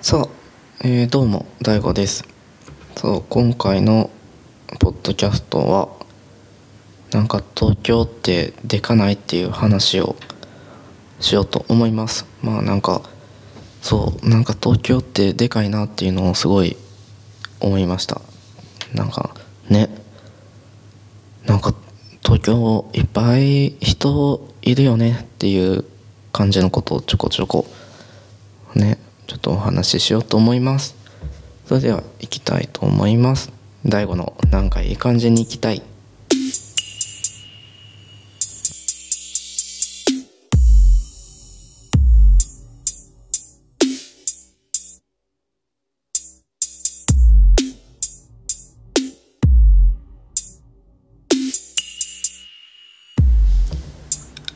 さあ、えーどうも DAIGO です。そう今回のポッドキャストはなんか東京ってでかないっていう話をしようと思います。まあなんかそうなんか東京ってでかいなっていうのをすごい思いました。なんかね。なんか東京いっぱい人いるよねっていう感じのことをちょこちょこね。ちょっとお話ししようと思います。それでは行きたいと思います。大悟のなんかいい感じに行きたい。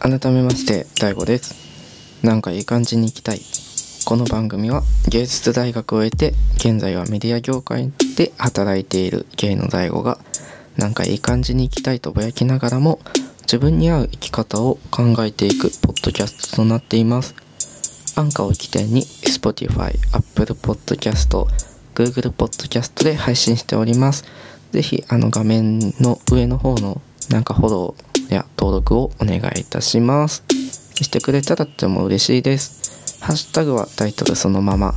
改めまして大悟です。なんかいい感じに行きたい。この番組は芸術大学を経て現在はメディア業界で働いている芸の大悟がなんかいい感じに生きたいとぼやきながらも自分に合う生き方を考えていくポッドキャストとなっています。アンカーを起点に Spotify、Apple Podcast、Google Podcast で配信しております。ぜひあの画面の上の方のなんかフォローや登録をお願いいたします。してくれたらとても嬉しいです。ハッシュタグはタイトルそのまま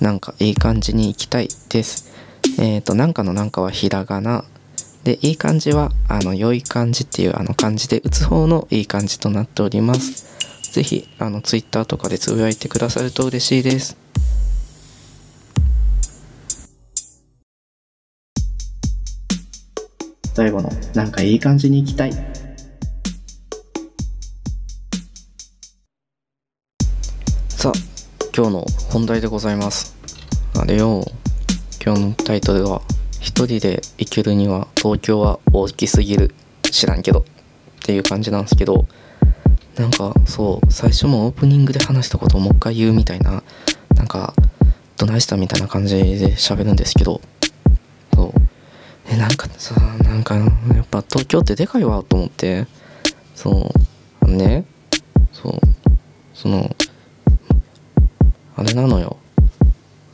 なんかいい感じに行きたいです。えっ、となんかのなんかはひらがな。でいい感じはあの良い感じっていうあの漢字で打つ方のいい感じとなっております。ぜひあのツイッターとかでつぶやいてくださると嬉しいです。最後のなんかいい感じに行きたい。さあ今日の本題でございます。あれよ今日のタイトルは「一人で行けるには東京は大きすぎる。知らんけど」っていう感じなんですけど。なんかそう最初もオープニングで話したことをもう一回言うみたいななんかどないしたみたいな感じで喋るんですけど。そう。えなんかさなんかやっぱ東京ってでかいわと思って。そう。あのね。そう。そのあれなのよ。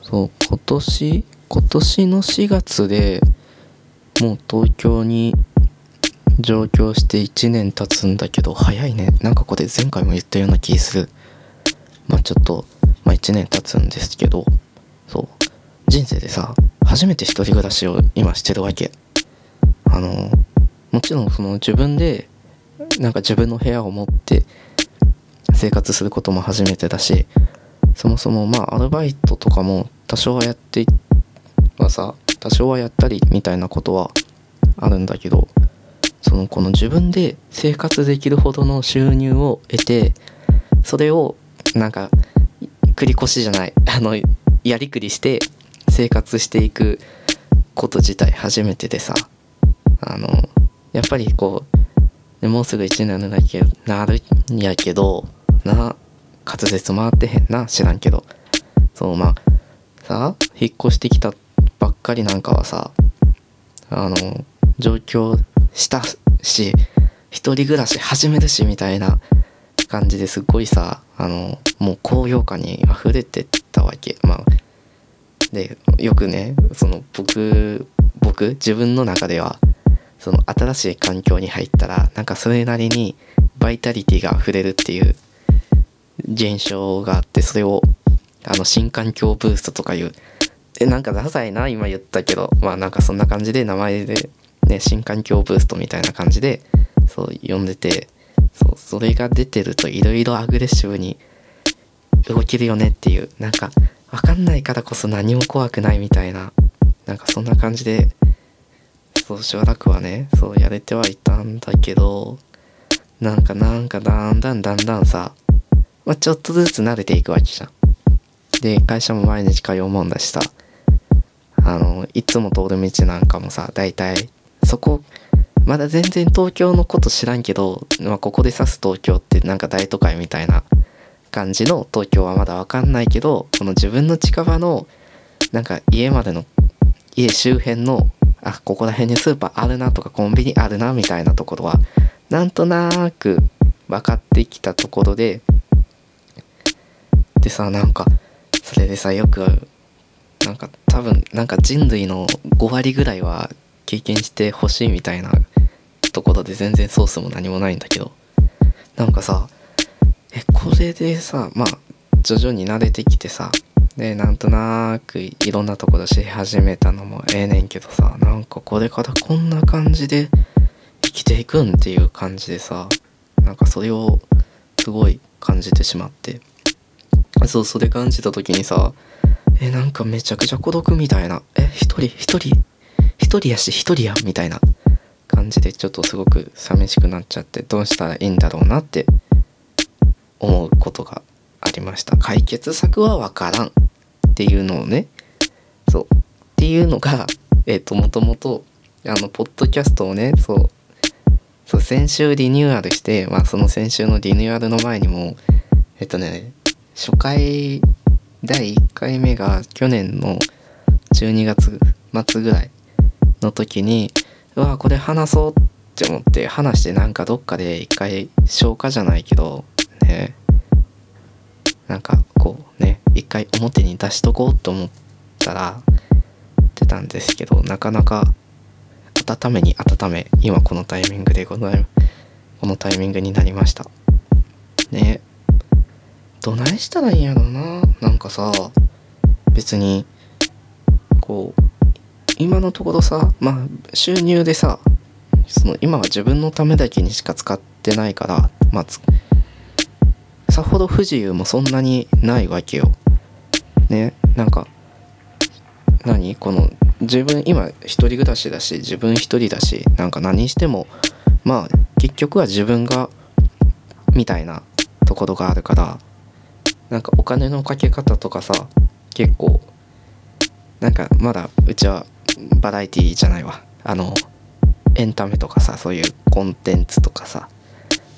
そう今年今年の4月でもう東京に上京して1年経つんだけど早いね。なんかこれ前回も言ったような気する。まあちょっとまあ1年経つんですけどそう。人生でさ初めて一人暮らしを今してるわけ。あのもちろんその自分でなんか自分の部屋を持って生活することも初めてだしそもそもまあアルバイトとかも多少はやってはさ多少はやったりみたいなことはあるんだけどそのこの自分で生活できるほどの収入を得てそれをなんか繰り越しじゃない あのやりくりして生活していくこと自体初めてでさあのやっぱりこうもうすぐ1年なんだけどなるんやけどな滑舌回ってへんな知らんけど。そうまあさあ引っ越してきたばっかりなんかはさあの上京したし一人暮らし始めるしみたいな感じですっごいさあのもう高揚感に溢れてたわけ。まあでよくねその僕僕自分の中ではその新しい環境に入ったらなんかそれなりにバイタリティが溢れるっていう現象があってそれをあの新環境ブーストとかいうえなんかダサいな今言ったけど。まあなんかそんな感じで名前でね新環境ブーストみたいな感じでそう呼んでてそうそれが出てるといろいろアグレッシブに動けるよねっていう。なんか分かんないからこそ何も怖くないみたいな。なんかそんな感じでそうしばらくはねそうやれてはいたんだけど。なんかなんかだんだんだんだんさ、まあ、ちょっとずつ慣れていくわけじゃん。で会社も毎日通うもんだしさあのいつも通る道なんかもさ大体そこまだ全然東京のこと知らんけど、まあ、ここで指す東京ってなんか大都会みたいな感じの東京はまだ分かんないけどこの自分の近場のなんか家までの家周辺のあここら辺にスーパーあるなとかコンビニあるなみたいなところはなんとなく分かってきたところででさなんかそれでさよくなんか多分なんか人類の5割ぐらいは経験してほしいみたいなところで全然ソースも何もないんだけどなんかさえこれでさまあ徐々に慣れてきてさでなんとなくいろんなところし始めたのもええねんけどさなんかこれからこんな感じで生きていくんっていう感じでさなんかそれをすごい感じてしまって。そうそれ感じた時にさえなんかめちゃくちゃ孤独みたいな。え一人一人一人やし一人やみたいな感じでちょっとすごく寂しくなっちゃってどうしたらいいんだろうなって思うことがありました。解決策は分からんっていうのをね。そう。っていうのがえっ、ともともとあのポッドキャストをねそうそう先週リニューアルしてまあその先週のリニューアルの前にもえっ、とね初回第1回目が去年の12月末ぐらいの時にうわこれ話そうって思って話してなんかどっかで一回消化じゃないけどね。なんかこうね一回表に出しとこうと思ったら出たんですけどなかなか温めに温め今このタイミングでございます。このタイミングになりました。ね。どないしたらいいんやろうななんかさ別にこう今のところさまあ収入でさその今は自分のためだけにしか使ってないからまあさほど不自由もそんなにないわけよ。ねなんか何？この自分今一人暮らしだし自分一人だしなんか何してもまあ結局は自分がみたいなところがあるからなんかお金のかけ方とかさ結構なんかまだうちはバラエティーじゃないわ。あのエンタメとかさそういうコンテンツとかさ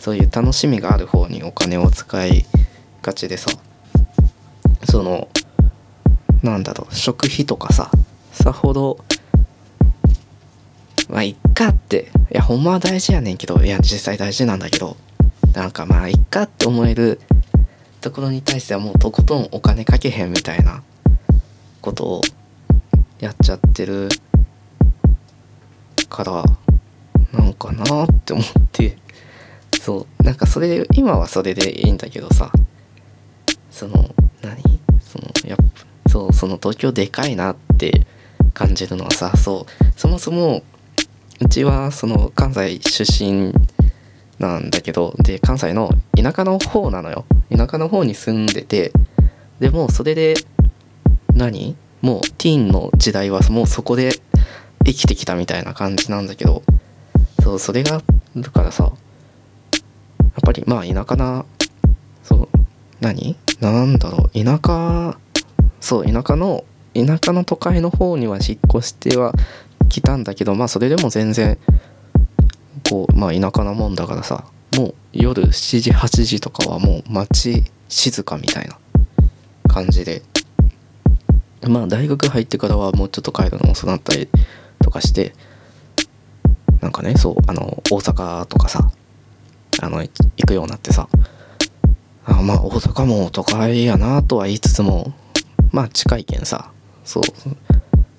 そういう楽しみがある方にお金を使いがちでさそのなんだろう食費とかささほどまあいっかっていやほんまは大事やねんけどいや実際大事なんだけどなんかまあいっかって思えるところに対してはもうとことんお金かけへんみたいなことをやっちゃってるからなんかなって思って。そう。なんかそれ今はそれでいいんだけどさ。その何？そのやっぱそうその東京でかいなって感じるのはさそう。そもそもうちはその関西出身なんだけどで関西の田舎の方なのよ。田舎の方に住んでてでもそれで何？もうティーンの時代はもうそこで生きてきたみたいな感じなんだけどそうそれがだからさやっぱりまあ田舎なそう何？なんだろう田舎そう田舎の田舎の都会の方には引っ越しては来たんだけどまあそれでも全然こうまあ田舎なもんだからさもう夜7時8時とかはもう街静かみたいな感じでまあ大学入ってからはもうちょっと帰るの遅なったりとかしてなんかねそうあの大阪とかさあの行くようになってさあまあ大阪も都会やなとは言いつつもまあ近いけんさそう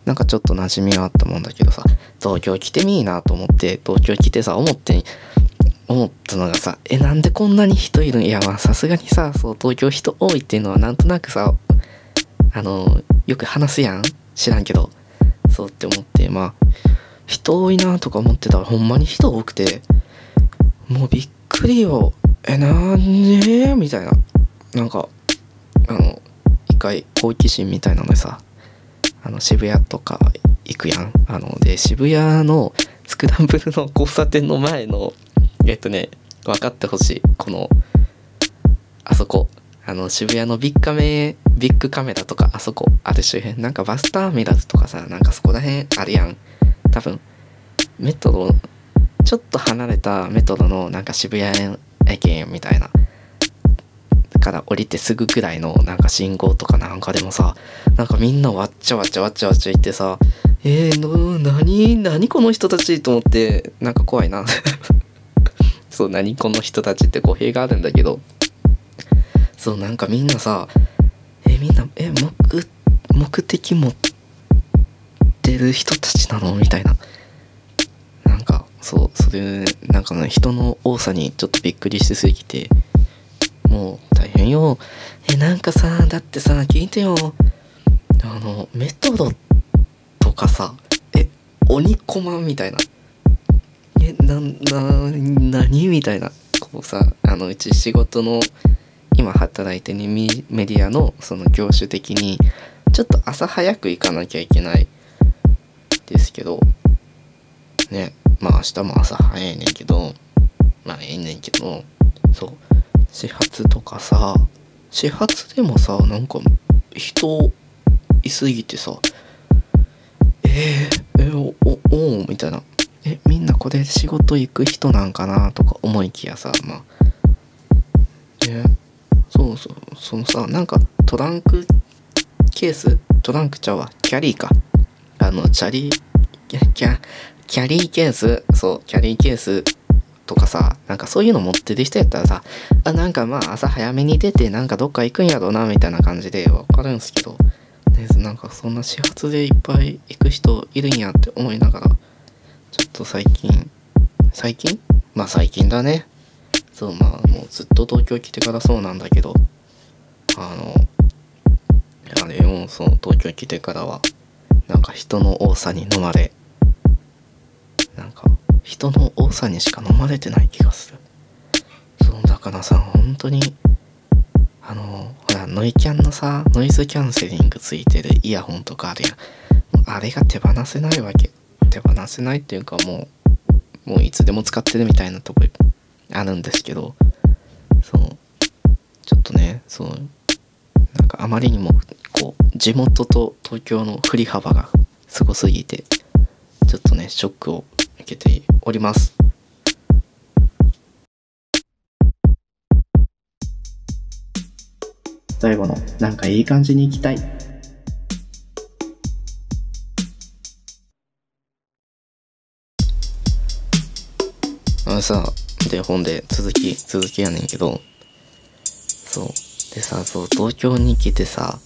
なんかちょっと馴染みはあったもんだけどさ東京来てみいなと思って東京来てさ思って思ったのがさえなんでこんなに人いるんいやまあさすがにさそう東京人多いっていうのはなんとなくさあのよく話すやん。知らんけど。そうって思ってまあ人多いなとか思ってたらほんまに人多くてもうびっくりよ。えなんで？みたいな。なんかあの一回好奇心みたいなのでさあの渋谷とか行くやん。あので渋谷のスクランブルの交差点の前のえっとね分かってほしい。このあそこ。あの渋谷のビッグカメビッグカメラとかあそこ。ある周辺。なんかバスターミナルとかさなんかそこら辺あるやん。多分メトロちょっと離れたメトロのなんか渋谷駅みたいな。から降りてすぐぐらいのなんか信号とかなんかでもさなんかみんなわっちゃわっちゃわっちゃわっちゃ言ってさえー、の何何この人たちと思ってなんか怖いな。そう何この人たちって語弊があるんだけど。そうなんかみんなさえみんなえ目目的持ってる人たちなの？みたいな。なんかそうそれなんかね人の多さにちょっとびっくりしすぎて。もう大変よ。えなんかさだってさ聞いてよ。あのメトロとかさえ鬼コマみたいな。えなな何みたいな。こうさあのうち仕事の今働いてるメディアのその業種的にちょっと朝早く行かなきゃいけない。ですけど。ね。まあ明日も朝早いねんけど。まあええねんけど。そう。始発とかさ始発でもさなんか人いすぎてさえー、えおおおみたいな。えみんなこれ仕事行く人なんかなとか思いきやさまあ。えそうそう。そのさなんかトランクケーストランクちゃうわ。キャリーか。あのチャリキャキャキャリーケース？そうキャリーケースとかさなんかそういうの持ってる人やったらさあなんかまあ朝早めに出てなんかどっか行くんやろうなみたいな感じでわかるんすけど、ね、なんかそんな始発でいっぱい行く人いるんやって思いながらちょっと最近最近？まあ最近だね。そうまあもうずっと東京来てからそうなんだけどあのあれもその東京来てからはなんか人の多さに飲まれなんか人の多さにしか飲まれてない気がする。そうだからさ本当にあのほらノイキャンのさノイズキャンセリングついてるイヤホンとかあるやん。あれが手放せないわけ。手放せないっていうかもうもういつでも使ってるみたいなとこあるんですけど。そうちょっとねそうなんかあまりにもこう地元と東京の振り幅がすごすぎてちょっとねショックをけております。最後のなんかいい感じに行きたい。あのさで本で続き続きやねんけど。そう。でさそう東京に来てさ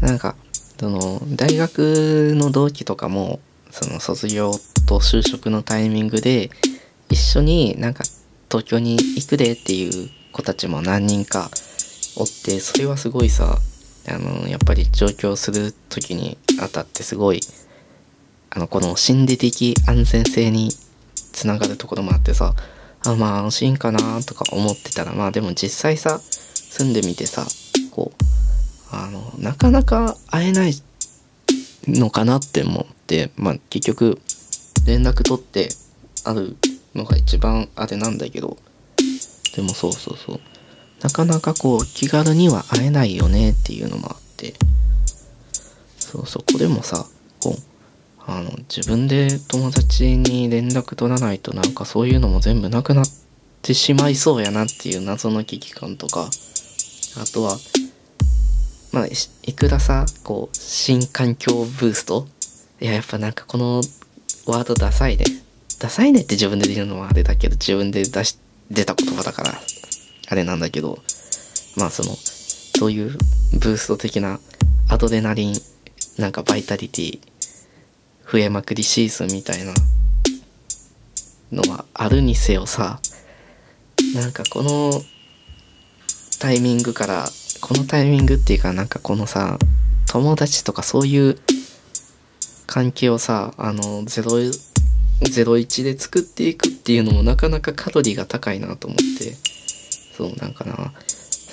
なんかその大学の同期とかもその卒業と就職のタイミングで一緒になんか東京に行くでっていう子たちも何人かおってそれはすごいさあのやっぱり上京する時にあたってすごいあのこの心理的安全性につながるところもあってさあまあ安心かなとか思ってたらまあでも実際さ住んでみてさこうあのなかなか会えないのかなって思ってまあ結局連絡取ってあるのが一番あれなんだけどでもそうそうそう。なかなかこう気軽には会えないよねっていうのもあって。そうそこでもさこうあの自分で友達に連絡取らないとなんかそういうのも全部なくなってしまいそうやなっていう謎の危機感とかあとはまあいくらさこう新環境ブースト？いややっぱなんかこのワードダサいね。ダサいねって自分で言うのはあれだけど自分で出し出た言葉だから。あれなんだけど。まあそのそういうブースト的なアドレナリンなんかバイタリティ増えまくりシーズンみたいなのはあるにせよさ。なんかこのタイミングからこのタイミングっていうかなんかこのさ友達とかそういう関係をさあの01で作っていくっていうのもなかなかカロリーが高いなと思ってそうなんかな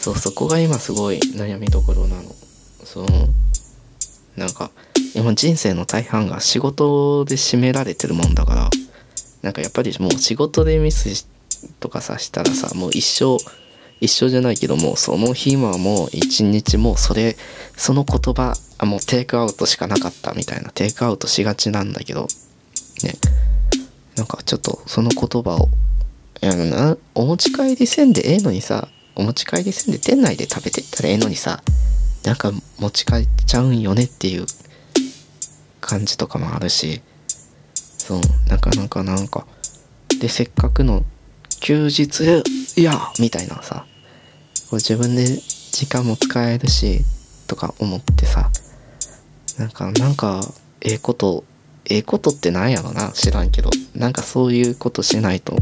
そうそこが今すごい悩みどころなの。そうなんか今人生の大半が仕事で占められてるもんだからなんかやっぱりもう仕事でミスとかさしたらさもう一生一生じゃないけどもその日はもう一日もそれその言葉あもうテイクアウトしかなかったみたいなテイクアウトしがちなんだけどね。なんかちょっとその言葉をいやなお持ち帰りせんでええのにさお持ち帰りせんで店内で食べてったらええのにさなんか持ち帰っちゃうんよねっていう感じとかもあるしそうなかなかなんかでせっかくの休日いやみたいなさ。こう自分で時間も使えるしとか思ってさなんかなんかええことええことってなんやろな知らんけどなんかそういうことしないと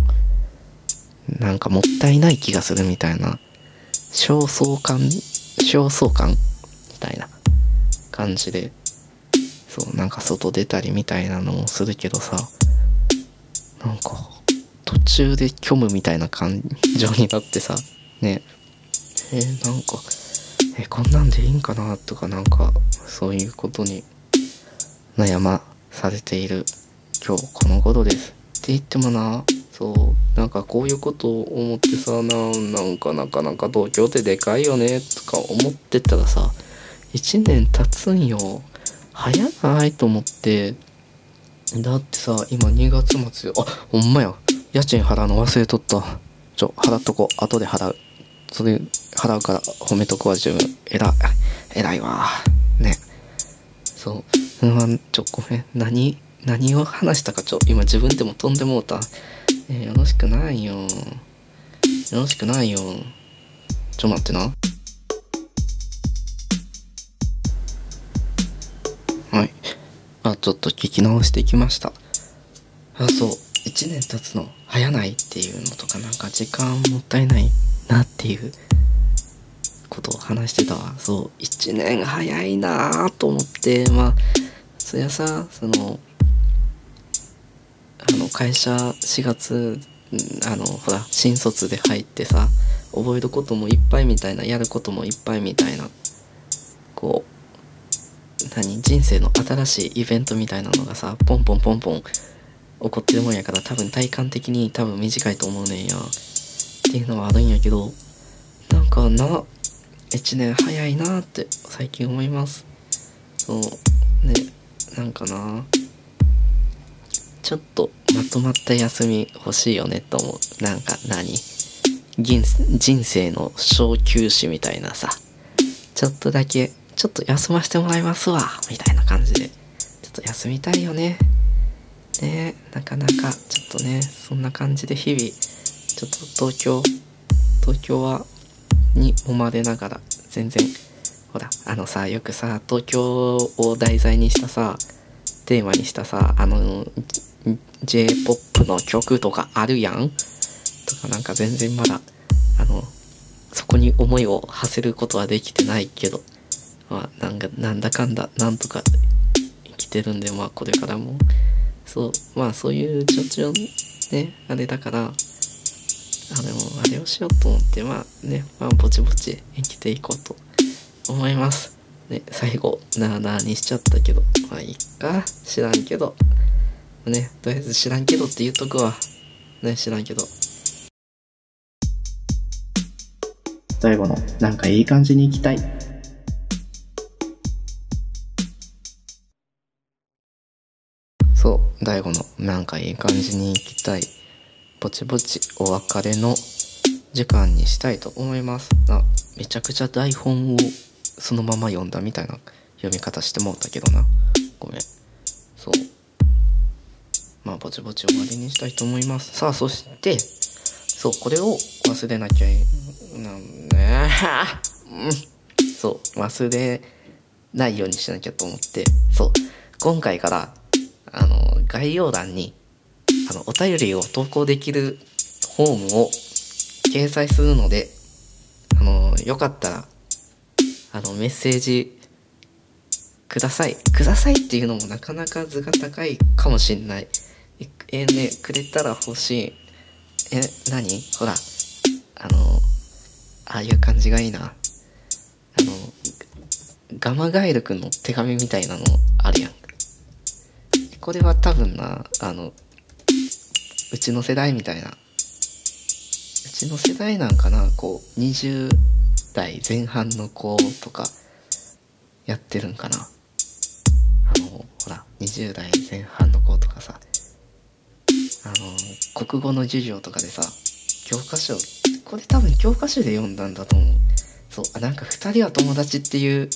なんかもったいない気がするみたいな焦燥感焦燥感みたいな感じでそうなんか外出たりみたいなのもするけどさなんか途中で虚無みたいな感情になってさね。えー、なんかえこんなんでいいんかなとかなんかそういうことに悩まされている今日この頃です。って言ってもな。そうなんかこういうことを思ってさななんかなかなか東京ってでかいよねとか思ってたらさ1年経つんよ。早ないと思ってだってさ今2月末よ。あほんまや。家賃払うの忘れとった。ちょ払っとこう。後で払う。それ払うから褒めとくわ自分。偉い。偉いわ。ね。そう。うんちょごめん。何何を話したかちょ今自分でも飛んでもうた。えー、よろしくないよ。よろしくないよ。ちょ待ってな。はい。あちょっと聞き直してきました。あそう。1年経つの早ないっていうのとかなんか時間もったいない。なっていうことを話してたわ。そう1年早いなと思って。まあそりゃさそのあの会社4月あのほら新卒で入ってさ覚えることもいっぱいみたいなやることもいっぱいみたいなこう何人生の新しいイベントみたいなのがさポンポンポンポン起こってるもんやから多分体感的に多分短いと思うねんや。っていうのはあるんやけどなんかな1年早いなって最近思います。そうねなんかなちょっとまとまった休み欲しいよねと思う。なんか何？人生の小休止みたいなさ。ちょっとだけちょっと休ませてもらいますわみたいな感じで。ちょっと休みたいよね。ねなかなかちょっとねそんな感じで日々ちょっと東京東京はに揉まれながら全然ほらあのさよくさ東京を題材にしたさテーマにしたさあの J-POP の曲とかあるやん？とかなんか全然まだあのそこに思いを馳せることはできてないけどまあなんかなんだかんだなんとか生きてるんでまあこれからも。そうまあそういうちょちょねあれだからあでもあれをしようと思ってまあねまあぼちぼち生きていこうと思いますね最後なあなあにしちゃったけどまあいいか知らんけどね、とりあえず知らんけどって言っとくわ。ね、知らんけど。最後の、なんかいい感じに行きたい。そう、大悟の、なんかいい感じに行きたい。ぼちぼちお別れの時間にしたいと思います。あ、めちゃくちゃ台本をそのまま読んだみたいな読み方してもうたけどな。ごめん。そう。まあぼちぼち終わりにしたいと思いますさあそしてそうこれを忘れなきゃいなんねうんそう忘れないようにしなきゃと思ってそう今回からあの概要欄にあのお便りを投稿できるフォームを掲載するのであのよかったらあのメッセージください。くださいっていうのもなかなか図が高いかもしんない。えー、ねくれたら欲しい。え何？ほらあのああいう感じがいいな。あのガマガエルくんの手紙みたいなのあるやん。これは多分なあのうちの世代みたいな。うちの世代なんかなこう20代前半の子とかやってるんかな。あのほら20代前半の子とかさ。あの国語の授業とかでさ教科書これ多分教科書で読んだんだと思う。そうあなんか「二人は友達」っていう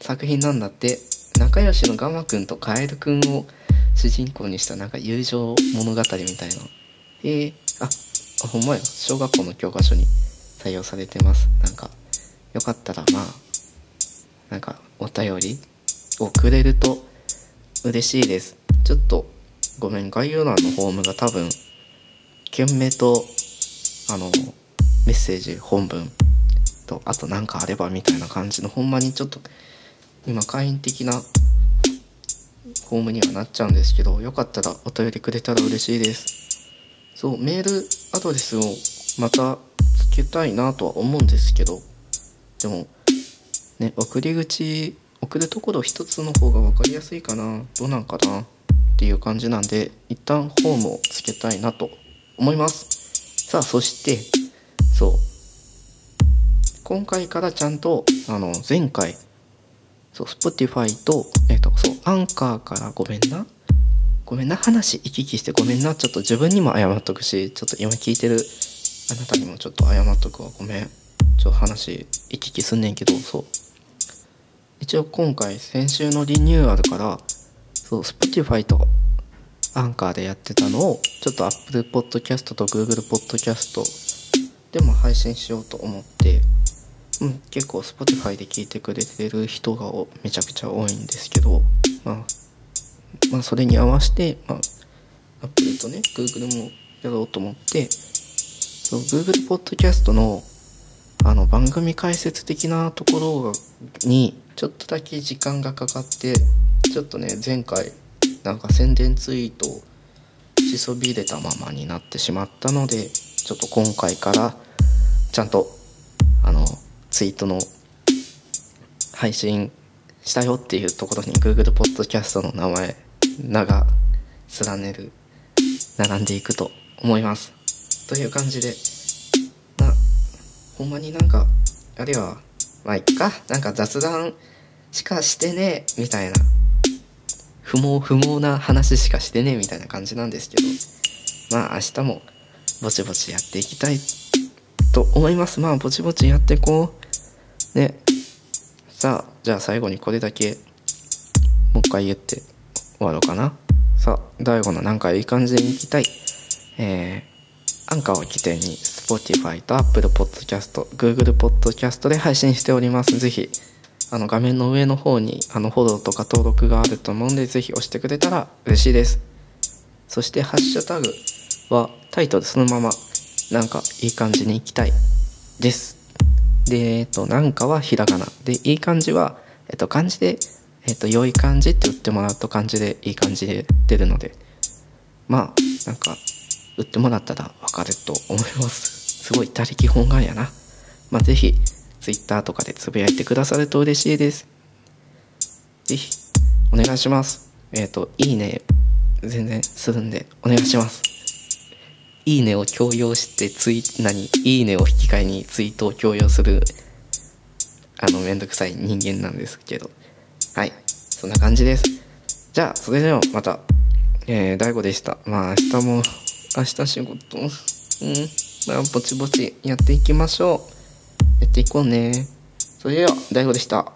作品なんだって。仲良しのガマくんとカエルくんを主人公にしたなんか友情物語みたいな。えー、ああほんまや。小学校の教科書に採用されてます。なんかよかったらまあなんかお便りをくれると嬉しいです。ちょっとごめん概要欄のフォームが多分件名とあのメッセージ本文とあと何かあればみたいな感じのほんまにちょっと今会員的なフォームにはなっちゃうんですけどよかったらお便りくれたら嬉しいです。そうメールアドレスをまたつけたいなとは思うんですけどでもね送り口送るところ一つの方が分かりやすいかなどうなんかなっていう感じなんで一旦フォームをつけたいなと思います。さあそしてそう今回からちゃんとあの前回そう Spotify とえっ、とそうアンカーからごめんな。ごめんな。話行き来してごめんな。ちょっと自分にも謝っとくしちょっと今聞いてるあなたにもちょっと謝っとくわ。ごめん。ちょっと話行き来すんねんけどそう。一応今回先週のリニューアルからそう Spotify とアンカーでやってたのをちょっと Apple Podcast と Google Podcast でも配信しようと思って。うん。結構 Spotify で聞いてくれてる人がめちゃくちゃ多いんですけどまあまあそれに合わせて、まあ、Apple とね Google もやろうと思ってそう Google Podcast のあの番組解説的なところにちょっとだけ時間がかかってちょっとね前回なんか宣伝ツイートをしそびれたままになってしまったのでちょっと今回からちゃんとあのツイートの配信したよっていうところに Google Podcast の名前名が連ねる並んでいくと思います。という感じでなほんまになんかあれはまあいっかなんか雑談しかしてねみたいな不毛不毛な話しかしてねみたいな感じなんですけどまあ明日もぼちぼちやっていきたいと思いますまあぼちぼちやっていこうねさあじゃあ最後にこれだけもう一回言って終わろうかなさあ大悟のなんかいい感じでいきたいえー、アンカーを起点に Spotify と Apple Podcast、Google Podcast で配信しております。ぜひあの画面の上の方にあのフォローとか登録があると思うんで、ぜひ押してくれたら嬉しいです。そしてハッシュタグはタイトルそのままなんかいい感じにいきたいです。で、えっと、なんかはひらがな。で、いい感じは、えっと、漢字で、えっと、良い感じって打ってもらうと漢字でいい感じで出るので、まあ、なんか、売ってもらったらわかると思います。すごい他力本願やな。まあ、ぜひ、Twitter とかでつぶやいてくださると嬉しいです。ぜひ、お願いします。えっ、ー、と、いいね、全然するんで、お願いします。いいねを強要してツイ、何？いいねを引き換えにツイートを強要する、あの、めんどくさい人間なんですけど。はい。そんな感じです。じゃあ、それではまた、えー、大悟でした。まあ、明日も明日仕事。うん。まあ、ぼちぼちやっていきましょう。やっていこうね。それでは、大悟でした。